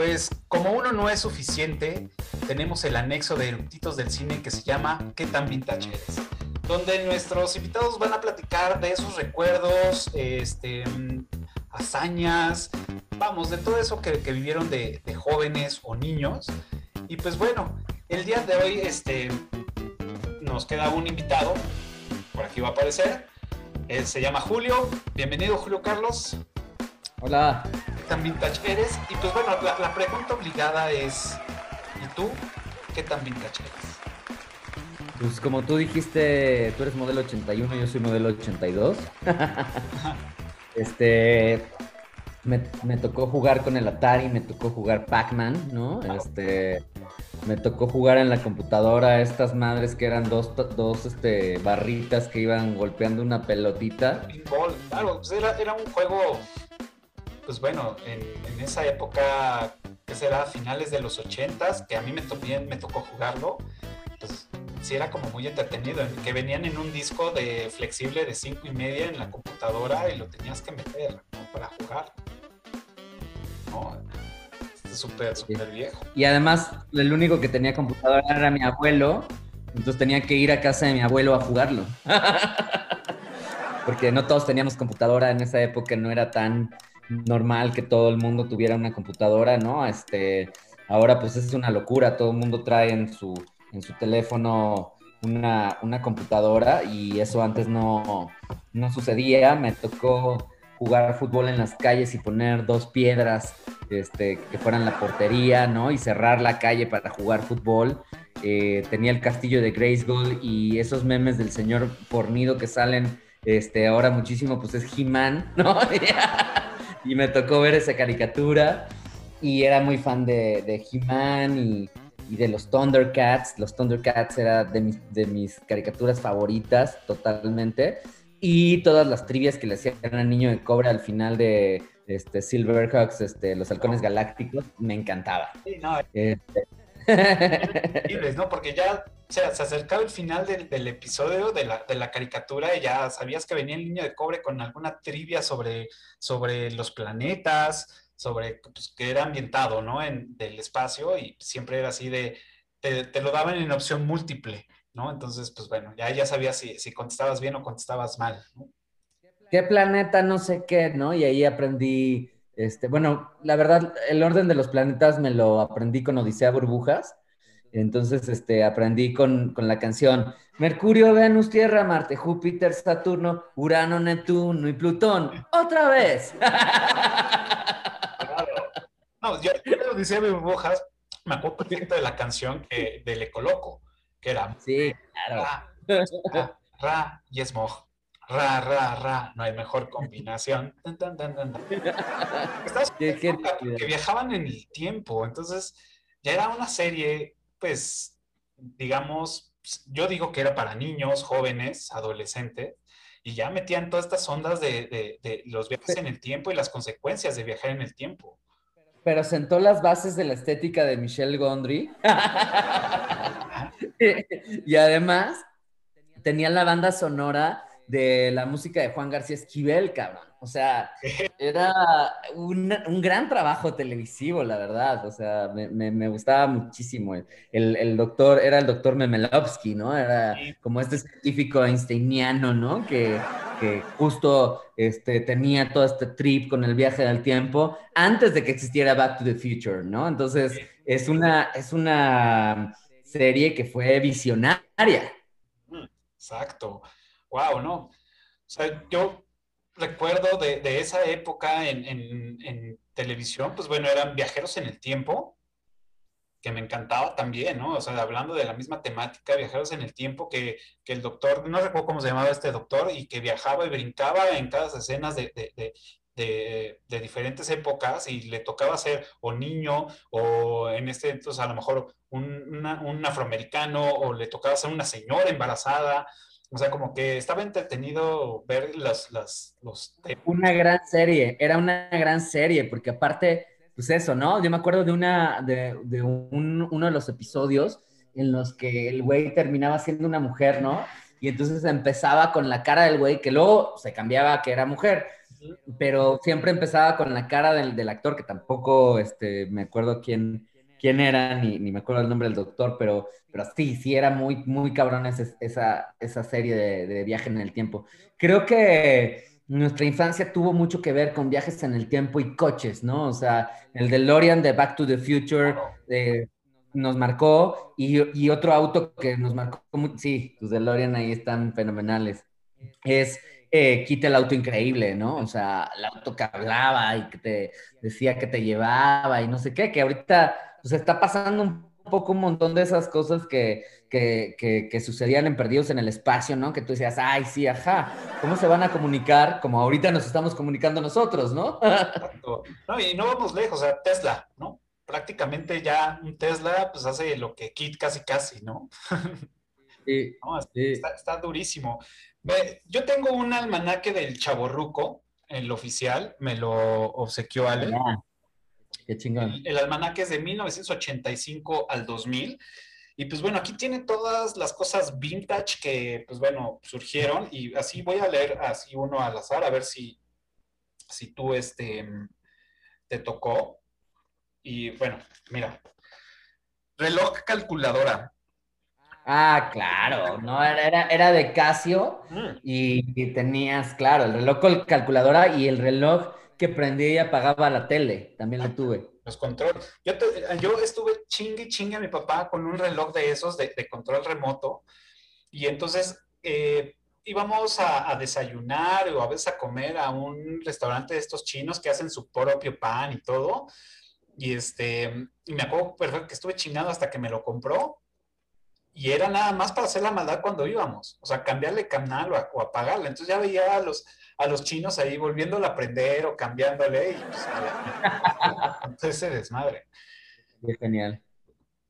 Pues como uno no es suficiente, tenemos el anexo de eructitos del cine que se llama ¿Qué tan vintage eres? Donde nuestros invitados van a platicar de esos recuerdos, este, hazañas, vamos, de todo eso que, vivieron de, jóvenes o niños. Y pues bueno, el día de hoy este, nos queda un invitado, por aquí va a aparecer. Él se llama Julio. Bienvenido, Julio Carlos. Hola. ¿Qué tan vintage eres? Y pues bueno, la, pregunta obligada es, ¿y tú qué tan vintage eres? Pues como tú dijiste, tú eres modelo 81, yo soy modelo 82. este, me, tocó jugar con el Atari, me tocó jugar Pac-Man, ¿no? Este, me tocó jugar en la computadora estas madres que eran dos, dos este, barritas que iban golpeando una pelotita. claro, pues era, era un juego pues bueno, en, esa época, que será finales de los ochentas, que a mí me, me tocó jugarlo, pues sí era como muy entretenido, que venían en un disco de flexible de cinco y media en la computadora y lo tenías que meter para jugar. No, súper, súper viejo. Y además, el único que tenía computadora era mi abuelo, entonces tenía que ir a casa de mi abuelo a jugarlo. Porque no todos teníamos computadora en esa época, no era tan normal que todo el mundo tuviera una computadora, ¿no? Este, ahora pues es una locura, todo el mundo trae en su, en su teléfono una, computadora y eso antes no, no sucedía, me tocó jugar fútbol en las calles y poner dos piedras este, que fueran la portería, ¿no? Y cerrar la calle para jugar fútbol. Eh, tenía el castillo de Grayskull y esos memes del señor fornido que salen este, ahora muchísimo, pues es He-Man, ¿no? y me tocó ver esa caricatura y era muy fan de, de He-Man y, de los Thundercats. Los Thundercats era de mis, de mis caricaturas favoritas totalmente. Y todas las trivias que le hacían al niño de cobre al final de este, Silverhawks, este, los halcones galácticos, me encantaba. Sí, no. Este, ¿no? Porque ya se acercaba el final del, episodio de la, caricatura y ya sabías que venía el niño de cobre con alguna trivia sobre, sobre los planetas, sobre pues, que era ambientado, ¿no? En, del espacio y siempre era así de, te, lo daban en opción múltiple, ¿no? Entonces, pues bueno, ya, ya sabías si, si contestabas bien o contestabas mal, ¿Qué planeta? No sé qué, ¿no? Y ahí aprendí este, bueno, la verdad, el orden de los planetas me lo aprendí con Odisea Burbujas. Entonces, este, aprendí con, la canción Mercurio, Venus, Tierra, Marte, Júpiter, Saturno, Urano, Neptuno y Plutón. ¡Otra vez! No, yo, yo Odisea Burbujas me acuerdo perfecto de la canción que, de Le Coloco, que era... Sí, claro. Ra, ra, y Smog ra, ra, ra, no hay mejor combinación. que viajaban en el tiempo, entonces ya era una serie, pues, digamos, yo digo que era para niños, jóvenes, adolescentes, y ya metían todas estas ondas de, de los viajes en el tiempo y las consecuencias de viajar en el tiempo. Pero sentó las bases de la estética de Michelle Gondry. y además tenía la banda sonora de la música de Juan García Esquivel, cabrón. O sea, era un, gran trabajo televisivo, la verdad. O sea, me, gustaba muchísimo. El, doctor, era el doctor Memelovsky, ¿no? Era como este científico einsteiniano, ¿no? Que, justo este, tenía todo este trip con el viaje del tiempo antes de que existiera Back to the Future, ¿no? Entonces, es una, es una serie que fue visionaria. Exacto wow, ¿no? O sea, yo recuerdo de, esa época en, televisión, pues bueno, eran viajeros en el tiempo, que me encantaba también, ¿no? O sea, hablando de la misma temática, viajeros en el tiempo, que, el doctor, no recuerdo cómo se llamaba este doctor, y que viajaba y brincaba en cada escenas de, diferentes épocas y le tocaba ser o niño o en este entonces a lo mejor un, un afroamericano o le tocaba ser una señora embarazada o sea, como que estaba entretenido ver las, las, los Una gran serie, era una gran serie, porque aparte, pues eso, ¿no? Yo me acuerdo de, una, de, de un, uno de los episodios en los que el güey terminaba siendo una mujer, ¿no? Y entonces empezaba con la cara del güey, que luego se cambiaba que era mujer. pero siempre empezaba con la cara del, del actor, que tampoco este, me acuerdo quién, quién era, ni, ni, me acuerdo el nombre del doctor, pero, pero sí, sí era muy, muy cabrón esa, esa serie de, de viaje en el tiempo. Creo que nuestra infancia tuvo mucho que ver con viajes en el tiempo y coches, ¿no? O sea, el DeLorean de Back to the Future eh, nos marcó y, y, otro auto que nos marcó, sí, tus DeLorean ahí están fenomenales, es eh, Quita el auto increíble, ¿no? O sea, el auto que hablaba y que te decía que te llevaba y no sé qué, que ahorita pues está pasando un poco un montón de esas cosas que, que, que, sucedían en Perdidos en el Espacio, ¿no? Que tú decías, ay, sí, ajá, ¿cómo se van a comunicar como ahorita nos estamos comunicando nosotros, ¿no? no, y no vamos lejos, o sea, Tesla, ¿no? Prácticamente ya un Tesla pues hace lo que Kit casi casi, ¿no? Sí, Está, durísimo. yo tengo un almanaque del Chaborruco, el oficial, me lo obsequió Ale. Qué chingón. El, almanaque es de 1985 al 2000 y pues bueno, aquí tiene todas las cosas vintage que, pues bueno, surgieron. Y así voy a leer así uno al azar, a ver si, si tú este, te tocó. Y bueno, mira. Reloj calculadora. Ah, claro, no, era, era de Casio mm. y, y, tenías, claro, el reloj calculadora y el reloj que prendía y apagaba la tele, también lo tuve los controles. Yo, yo estuve chingue chingue a mi papá con un reloj de esos de, control remoto y entonces eh, íbamos a, desayunar o a veces a comer a un restaurante de estos chinos que hacen su propio pan y todo. Y este, y me acuerdo perfecto que estuve chingando hasta que me lo compró. Y era nada más para hacer la maldad cuando íbamos. O sea, cambiarle canal o, o apagarle. Entonces ya veía a los, a los chinos ahí volviéndolo a aprender o cambiándole y pues, entonces se desmadre. Qué genial.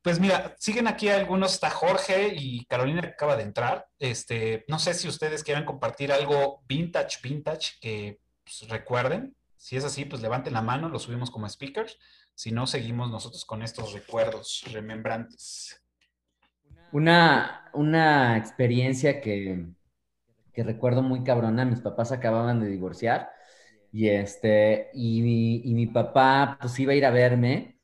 Pues mira, siguen aquí algunos, está Jorge y Carolina que acaba de entrar. Este, no sé si ustedes quieran compartir algo vintage, vintage que pues, recuerden. Si es así, pues levanten la mano, lo subimos como speakers. Si no, seguimos nosotros con estos recuerdos remembrantes. Una, una experiencia que, que recuerdo muy cabrona, mis papás acababan de divorciar y este, y mi, y mi papá pues iba a ir a verme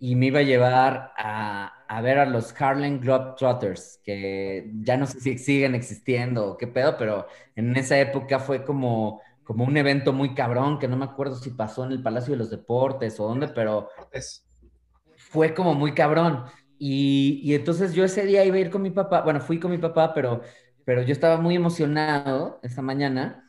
y me iba a llevar a, a ver a los Harlem Globetrotters, que ya no sé si siguen existiendo o qué pedo, pero en esa época fue como, como un evento muy cabrón, que no me acuerdo si pasó en el Palacio de los Deportes o dónde, pero fue como muy cabrón. Y, entonces yo ese día iba a ir con mi papá, bueno, fui con mi papá, pero pero yo estaba muy emocionado esta mañana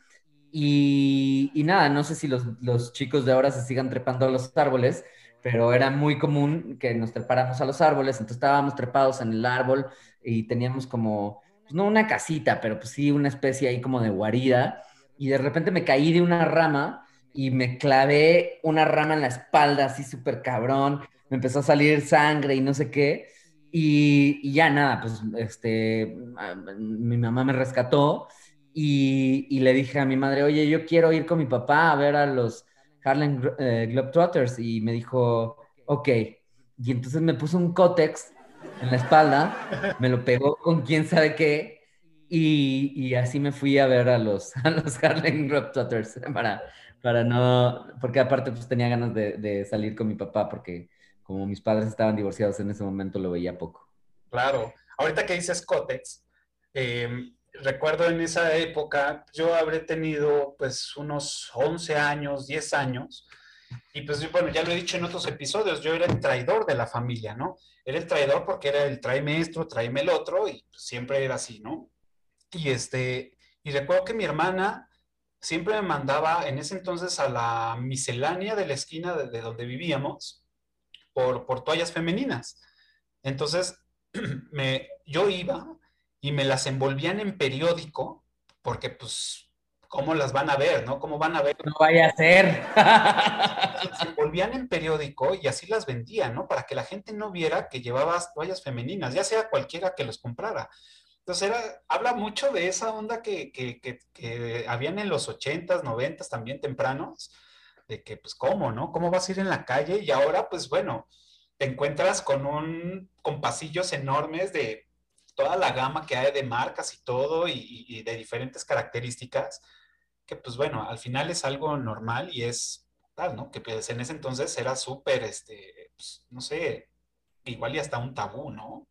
y, y nada, no sé si los, los, chicos de ahora se sigan trepando a los árboles, pero era muy común que nos trepáramos a los árboles, entonces estábamos trepados en el árbol y teníamos como, pues no una casita, pero pues sí una especie ahí como de guarida y de repente me caí de una rama y me clavé una rama en la espalda así súper cabrón, me empezó a salir sangre y no sé qué. Y, ya nada, pues este, mi mamá me rescató y, le dije a mi madre, oye, yo quiero ir con mi papá a ver a los Harlem eh, Globetrotters. Y me dijo, ok. Y entonces me puso un cótex en la espalda, me lo pegó con quién sabe qué. Y, y, así me fui a ver a los, a los Harlem Globetrotters para, para no, porque aparte pues tenía ganas de, de salir con mi papá porque como mis padres estaban divorciados en ese momento, lo veía poco. Claro. Ahorita que dices Cotex, em, recuerdo en esa época, yo habré tenido pues unos 11 años, 10 años, y pues bueno, ya lo he dicho en otros episodios, yo era el traidor de la familia, ¿no? Era el traidor porque era el tráeme esto, tráeme el otro, y pues, siempre era así, ¿no? Y este, y recuerdo que mi hermana siempre me mandaba en ese entonces a la miscelánea de la esquina de donde vivíamos, por, por toallas femeninas. Entonces, me, yo iba y me las envolvían en periódico, porque pues, ¿cómo las van a ver, no? ¿Cómo van a ver? No vaya a ser. Se envolvían en periódico y así las vendían, ¿no? Para que la gente no viera que llevabas toallas femeninas, ya sea cualquiera que los comprara. Entonces, era, habla mucho de esa onda que, que, que, que habían en los 80s, 90s, también tempranos, de que, pues, ¿cómo, no? ¿Cómo vas a ir en la calle? Y ahora, pues, bueno, te encuentras con un, con pasillos enormes de toda la gama que hay de marcas y todo, y, de diferentes características, que pues bueno, al final es algo normal y es tal, ¿no? Que pues en ese entonces era súper, este, pues, no sé, igual y hasta un tabú, ¿no?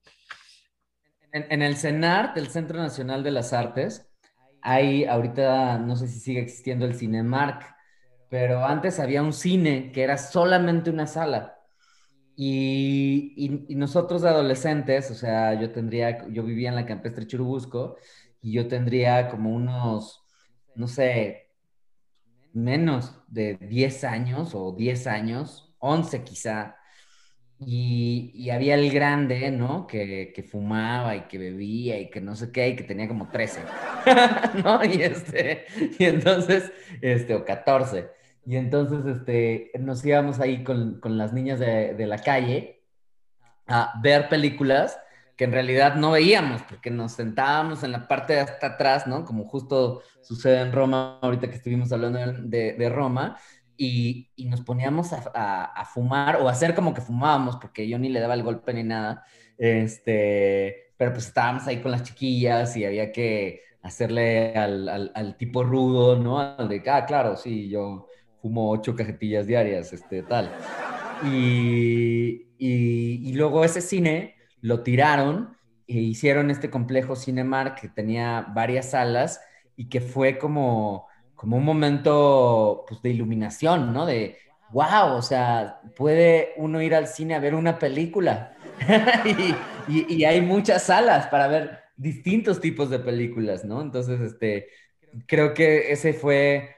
En, el CENART, el Centro Nacional de las Artes, hay ahorita, no sé si sigue existiendo el Cinemark, pero antes había un cine que era solamente una sala. Y, y, nosotros de adolescentes, o sea, yo tendría, yo vivía en la campestre Churubusco y yo tendría como unos, no sé, menos de 10 años o 10 años, 11 quizá. Y, había el grande, ¿no? Que, que, fumaba y que bebía y que no sé qué, y que tenía como 13, ¿no? Y, este, y entonces, este, o 14. Y entonces, este, nos íbamos ahí con, con las niñas de, de, la calle a ver películas que en realidad no veíamos, porque nos sentábamos en la parte de hasta atrás, ¿no? Como justo sucede en Roma, ahorita que estuvimos hablando de, de Roma, y, nos poníamos a, fumar o a hacer como que fumábamos, porque yo ni le daba el golpe ni nada, este, pero pues estábamos ahí con las chiquillas y había que hacerle al, tipo rudo, ¿no? Al de, ah, claro, sí, yo fumo ocho cajetillas diarias, este, tal. Y, y, luego ese cine lo tiraron e hicieron este complejo Cinemark que tenía varias salas y que fue como como un momento pues, de iluminación, ¿no? De, wow, o sea, puede uno ir al cine a ver una película. y, y, hay muchas salas para ver distintos tipos de películas, ¿no? Entonces, este, creo que ese fue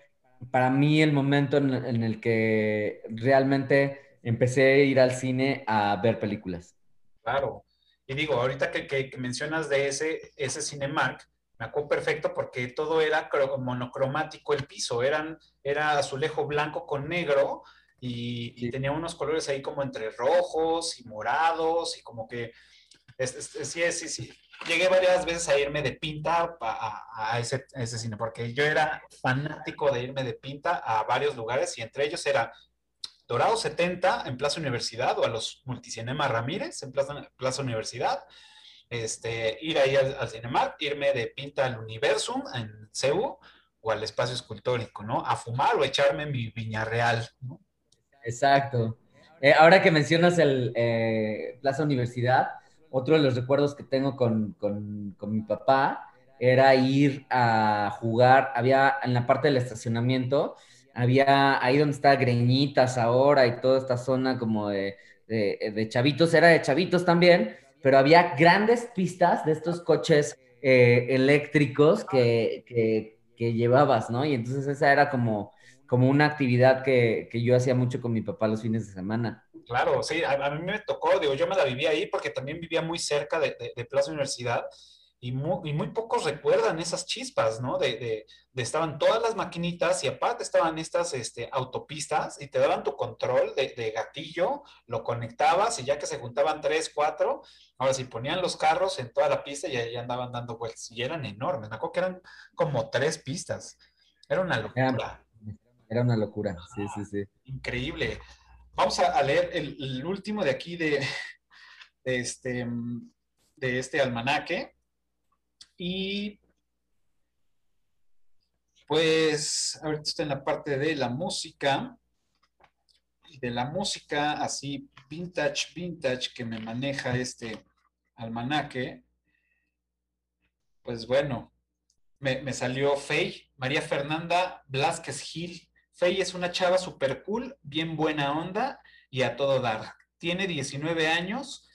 para mí el momento en, el que realmente empecé a ir al cine a ver películas. Claro. Y digo, ahorita que, que, que mencionas de ese, ese Cinemark, me acuerdo perfecto porque todo era monocromático el piso, eran, era azulejo blanco con negro y, tenía unos colores ahí como entre rojos y morados y como que, sí, sí, sí. Llegué varias veces a irme de pinta a, ese, cine, porque yo era fanático de irme de pinta a varios lugares y entre ellos era Dorado 70 en Plaza Universidad o a los Multicinema Ramírez en Plaza, Plaza Universidad este, ir ahí al, al Cinemark, irme de pinta al Universum en Cebu o al espacio escultórico, ¿no? A fumar o echarme mi viña real, ¿no? Exacto. Eh, ahora que mencionas el eh, Plaza Universidad, otro de los recuerdos que tengo con, con, con, mi papá era ir a jugar, había en la parte del estacionamiento, había ahí donde está Greñitas ahora y toda esta zona como de, de, chavitos, era de chavitos también, pero había grandes pistas de estos coches eh, eléctricos que, que, llevabas, ¿no? Y entonces esa era como, como una actividad que, que, yo hacía mucho con mi papá los fines de semana. Claro, sí, a, mí me tocó, digo, yo me la vivía ahí porque también vivía muy cerca de, de, de Plaza Universidad y muy, pocos recuerdan esas chispas, ¿no? De, de, estaban todas las maquinitas y aparte estaban estas este, autopistas y te daban tu control de, gatillo, lo conectabas y ya que se juntaban tres, cuatro, ahora sí ponían los carros en toda la pista y ahí andaban dando vueltas y eran enormes, me acuerdo que eran como tres pistas, era una locura. Era, una locura, sí, sí, sí. Increíble. Vamos a, leer el, último de aquí de, este, este almanaque y pues ahorita estoy en la parte de la música. De la música así vintage, vintage que me maneja este almanaque. Pues bueno, me, salió Faye, María Fernanda Blasquez Gil. Faye es una chava super cool, bien buena onda y a todo dar. Tiene 19 años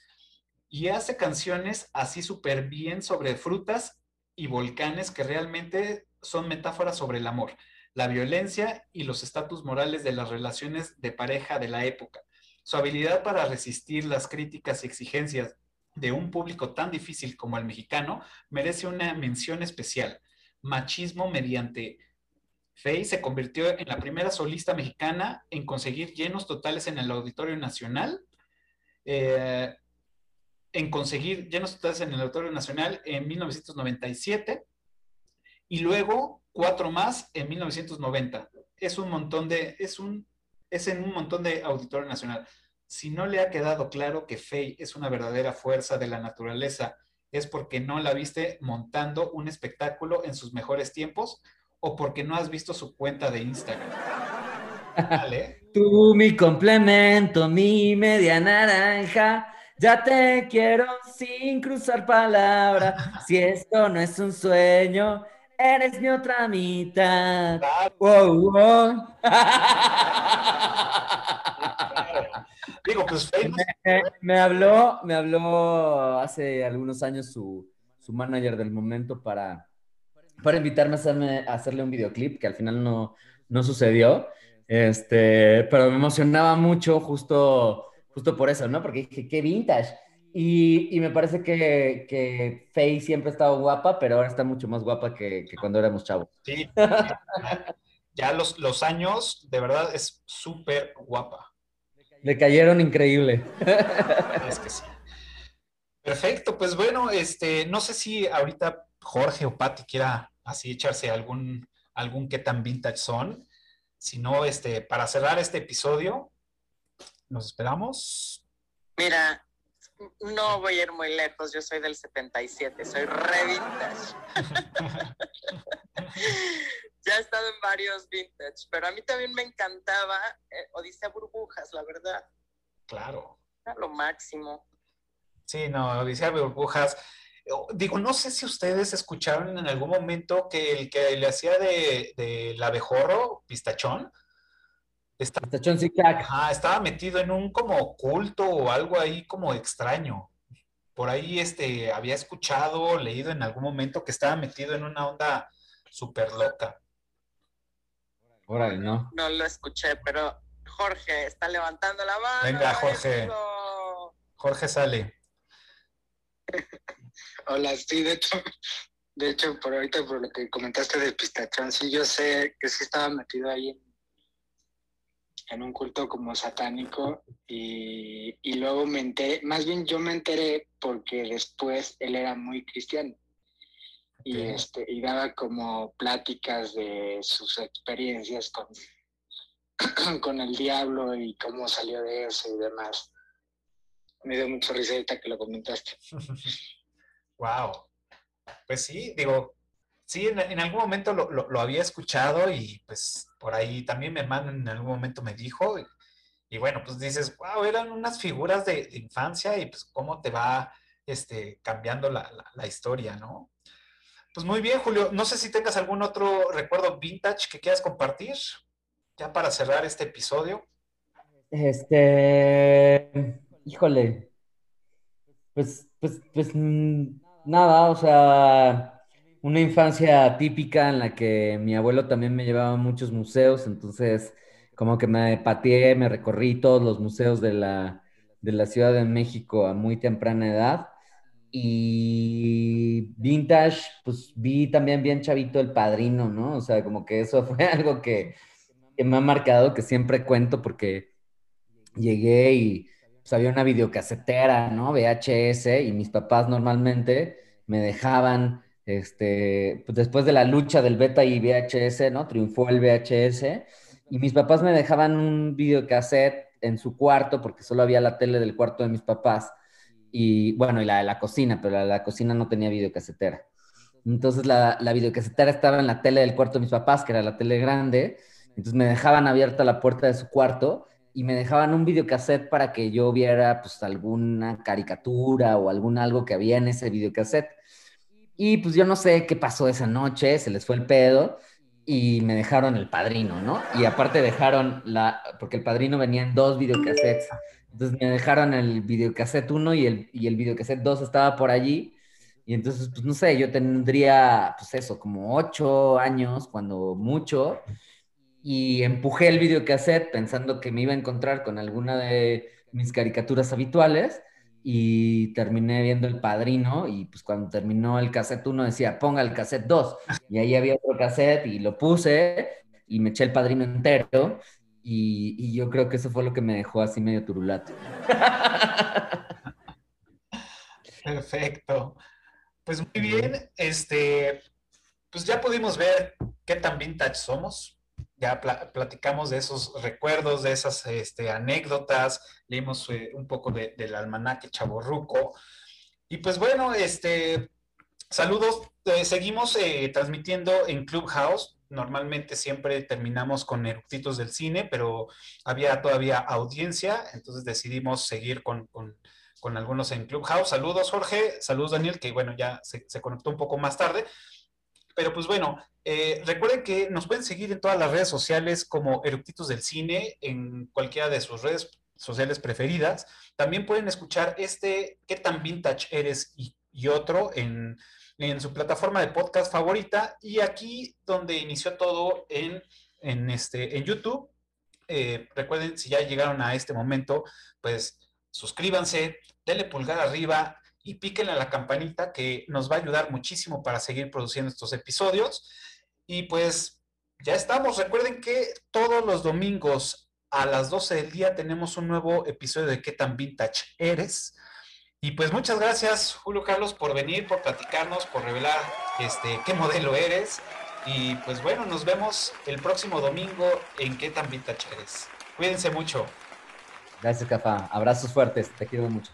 y hace canciones así súper bien sobre frutas y volcanes que realmente son metáforas sobre el amor, la violencia y los estatus morales de las relaciones de pareja de la época. Su habilidad para resistir las críticas y exigencias de un público tan difícil como el mexicano merece una mención especial. Machismo mediante Faye se convirtió en la primera solista mexicana en conseguir llenos totales en el Auditorio Nacional. Eh, en conseguir llenos totales en el Auditorio Nacional en 1997 y luego cuatro más en 1990. Es un montón de, es un, es en un montón de Auditorio Nacional. Si no le ha quedado claro que Faye es una verdadera fuerza de la naturaleza, es porque no la viste montando un espectáculo en sus mejores tiempos o porque no has visto su cuenta de Instagram. Vale. Tú, mi complemento, mi media naranja. Ya te quiero sin cruzar palabra. Si esto no es un sueño, eres mi otra mitad. Digo, pues me, habló, me habló hace algunos años su, su manager del momento para, para invitarme a, hacerle un videoclip que al final no, no sucedió. Este, pero me emocionaba mucho justo, justo por eso, ¿no? Porque dije, qué vintage. Y, y me parece que, que Faye siempre ha estado guapa, pero ahora está mucho más guapa que, que cuando éramos chavos. Sí. ya los, los años, de verdad, es súper guapa. Le cayeron increíble. Es que sí. Perfecto, pues bueno, este, no sé si ahorita Jorge o Patti quiera así echarse algún, algún qué tan vintage son. Si no, este, para cerrar este episodio, nos esperamos. Mira, no voy a ir muy lejos, yo soy del 77, soy re vintage. ya he estado en varios vintage, pero a mí también me encantaba eh, Odisea Burbujas, la verdad. Claro. Era lo máximo. Sí, no, Odisea Burbujas. Digo, no sé si ustedes escucharon en algún momento que el que le hacía de, del abejorro, Pistachón, Pistachón sí, estaba metido en un como culto o algo ahí como extraño. Por ahí este, había escuchado, leído en algún momento que estaba metido en una onda súper loca. Órale, ¿no? No lo escuché, pero Jorge está levantando la mano. Venga, Jorge. Jorge sale. Hola, sí, de hecho, de hecho, por ahorita, por lo que comentaste de Pistachón, sí, yo sé que sí estaba metido ahí en, en un culto como satánico y, y, luego me enteré, más bien yo me enteré porque después él era muy cristiano y, este, y daba como pláticas de sus experiencias con, con el diablo y cómo salió de eso y demás. Me dio mucho risa que lo comentaste. wow. Pues sí, digo, sí, en, algún momento lo, había escuchado y pues por ahí también mi hermano en algún momento me dijo y, bueno, pues dices, wow, eran unas figuras de, infancia y pues cómo te va este, cambiando la, la, historia, ¿no? Pues muy bien, Julio. No sé si tengas algún otro recuerdo vintage que quieras compartir, ya para cerrar este episodio. Este, híjole, pues, pues, pues mm, nada, o sea, una infancia típica en la que mi abuelo también me llevaba a muchos museos, entonces como que me pateé, me recorrí todos los museos de la, de la Ciudad de México a muy temprana edad. Y vintage, pues vi también bien chavito el padrino, ¿no? O sea, como que eso fue algo que, que me ha marcado, que siempre cuento porque llegué y pues, había una videocasetera, ¿no? VHS, y mis papás normalmente me dejaban este, pues después de la lucha del beta y VHS, ¿no? Triunfó el VHS y mis papás me dejaban un videocassette en su cuarto porque solo había la tele del cuarto de mis papás y bueno, y la de la cocina, pero la, la cocina no tenía videocasetera. Entonces la, la videocasetera estaba en la tele del cuarto de mis papás, que era la tele grande, entonces me dejaban abierta la puerta de su cuarto y me dejaban un videocassette para que yo viera pues alguna caricatura o algún algo que había en ese videocassette. Y pues yo no sé qué pasó esa noche, se les fue el pedo y me dejaron el padrino, ¿no? Y aparte dejaron la, porque el padrino venía en dos videocassettes. Entonces me dejaron el videocassette 1 y el, y el videocassette 2 estaba por allí. Y entonces, pues no sé, yo tendría, pues eso, como ocho años, cuando mucho. Y empujé el videocassette pensando que me iba a encontrar con alguna de mis caricaturas habituales y terminé viendo El Padrino y pues cuando terminó el cassette 1 decía, ponga el cassette 2 y ahí había otro cassette y lo puse y me eché El Padrino entero y, y yo creo que eso fue lo que me dejó así medio turulato. Perfecto. Pues muy bien, este, pues ya pudimos ver qué tan vintage somos ya platicamos de esos recuerdos, de esas este, anécdotas, leímos eh, un poco del almanaque chaborruco. Y pues bueno, este, saludos, seguimos eh, transmitiendo en Clubhouse. normalmente siempre terminamos con eructitos del cine, pero había todavía audiencia, entonces decidimos seguir con, con, con algunos en Clubhouse. Saludos Jorge, saludos Daniel, que bueno, ya se conectó un poco más tarde. Pero pues bueno, eh, recuerden que nos pueden seguir en todas las redes sociales como Eructitos del Cine, en cualquiera de sus redes sociales preferidas. También pueden escuchar este ¿Qué tan vintage eres? y, otro en, en, su plataforma de podcast favorita. Y aquí donde inició todo en, en, este, en YouTube. Eh, recuerden, si ya llegaron a este momento, pues suscríbanse, denle pulgar arriba, y píquenle a la campanita que nos va a ayudar muchísimo para seguir produciendo estos episodios. Y pues ya estamos. Recuerden que todos los domingos a las 12 del día tenemos un nuevo episodio de ¿Qué tan vintage eres? Y pues muchas gracias, Julio Carlos, por venir, por platicarnos, por revelar este, qué modelo eres. Y pues bueno, nos vemos el próximo domingo en ¿Qué tan vintage eres? Cuídense mucho. Gracias, Cafá. Abrazos fuertes. Te quiero mucho.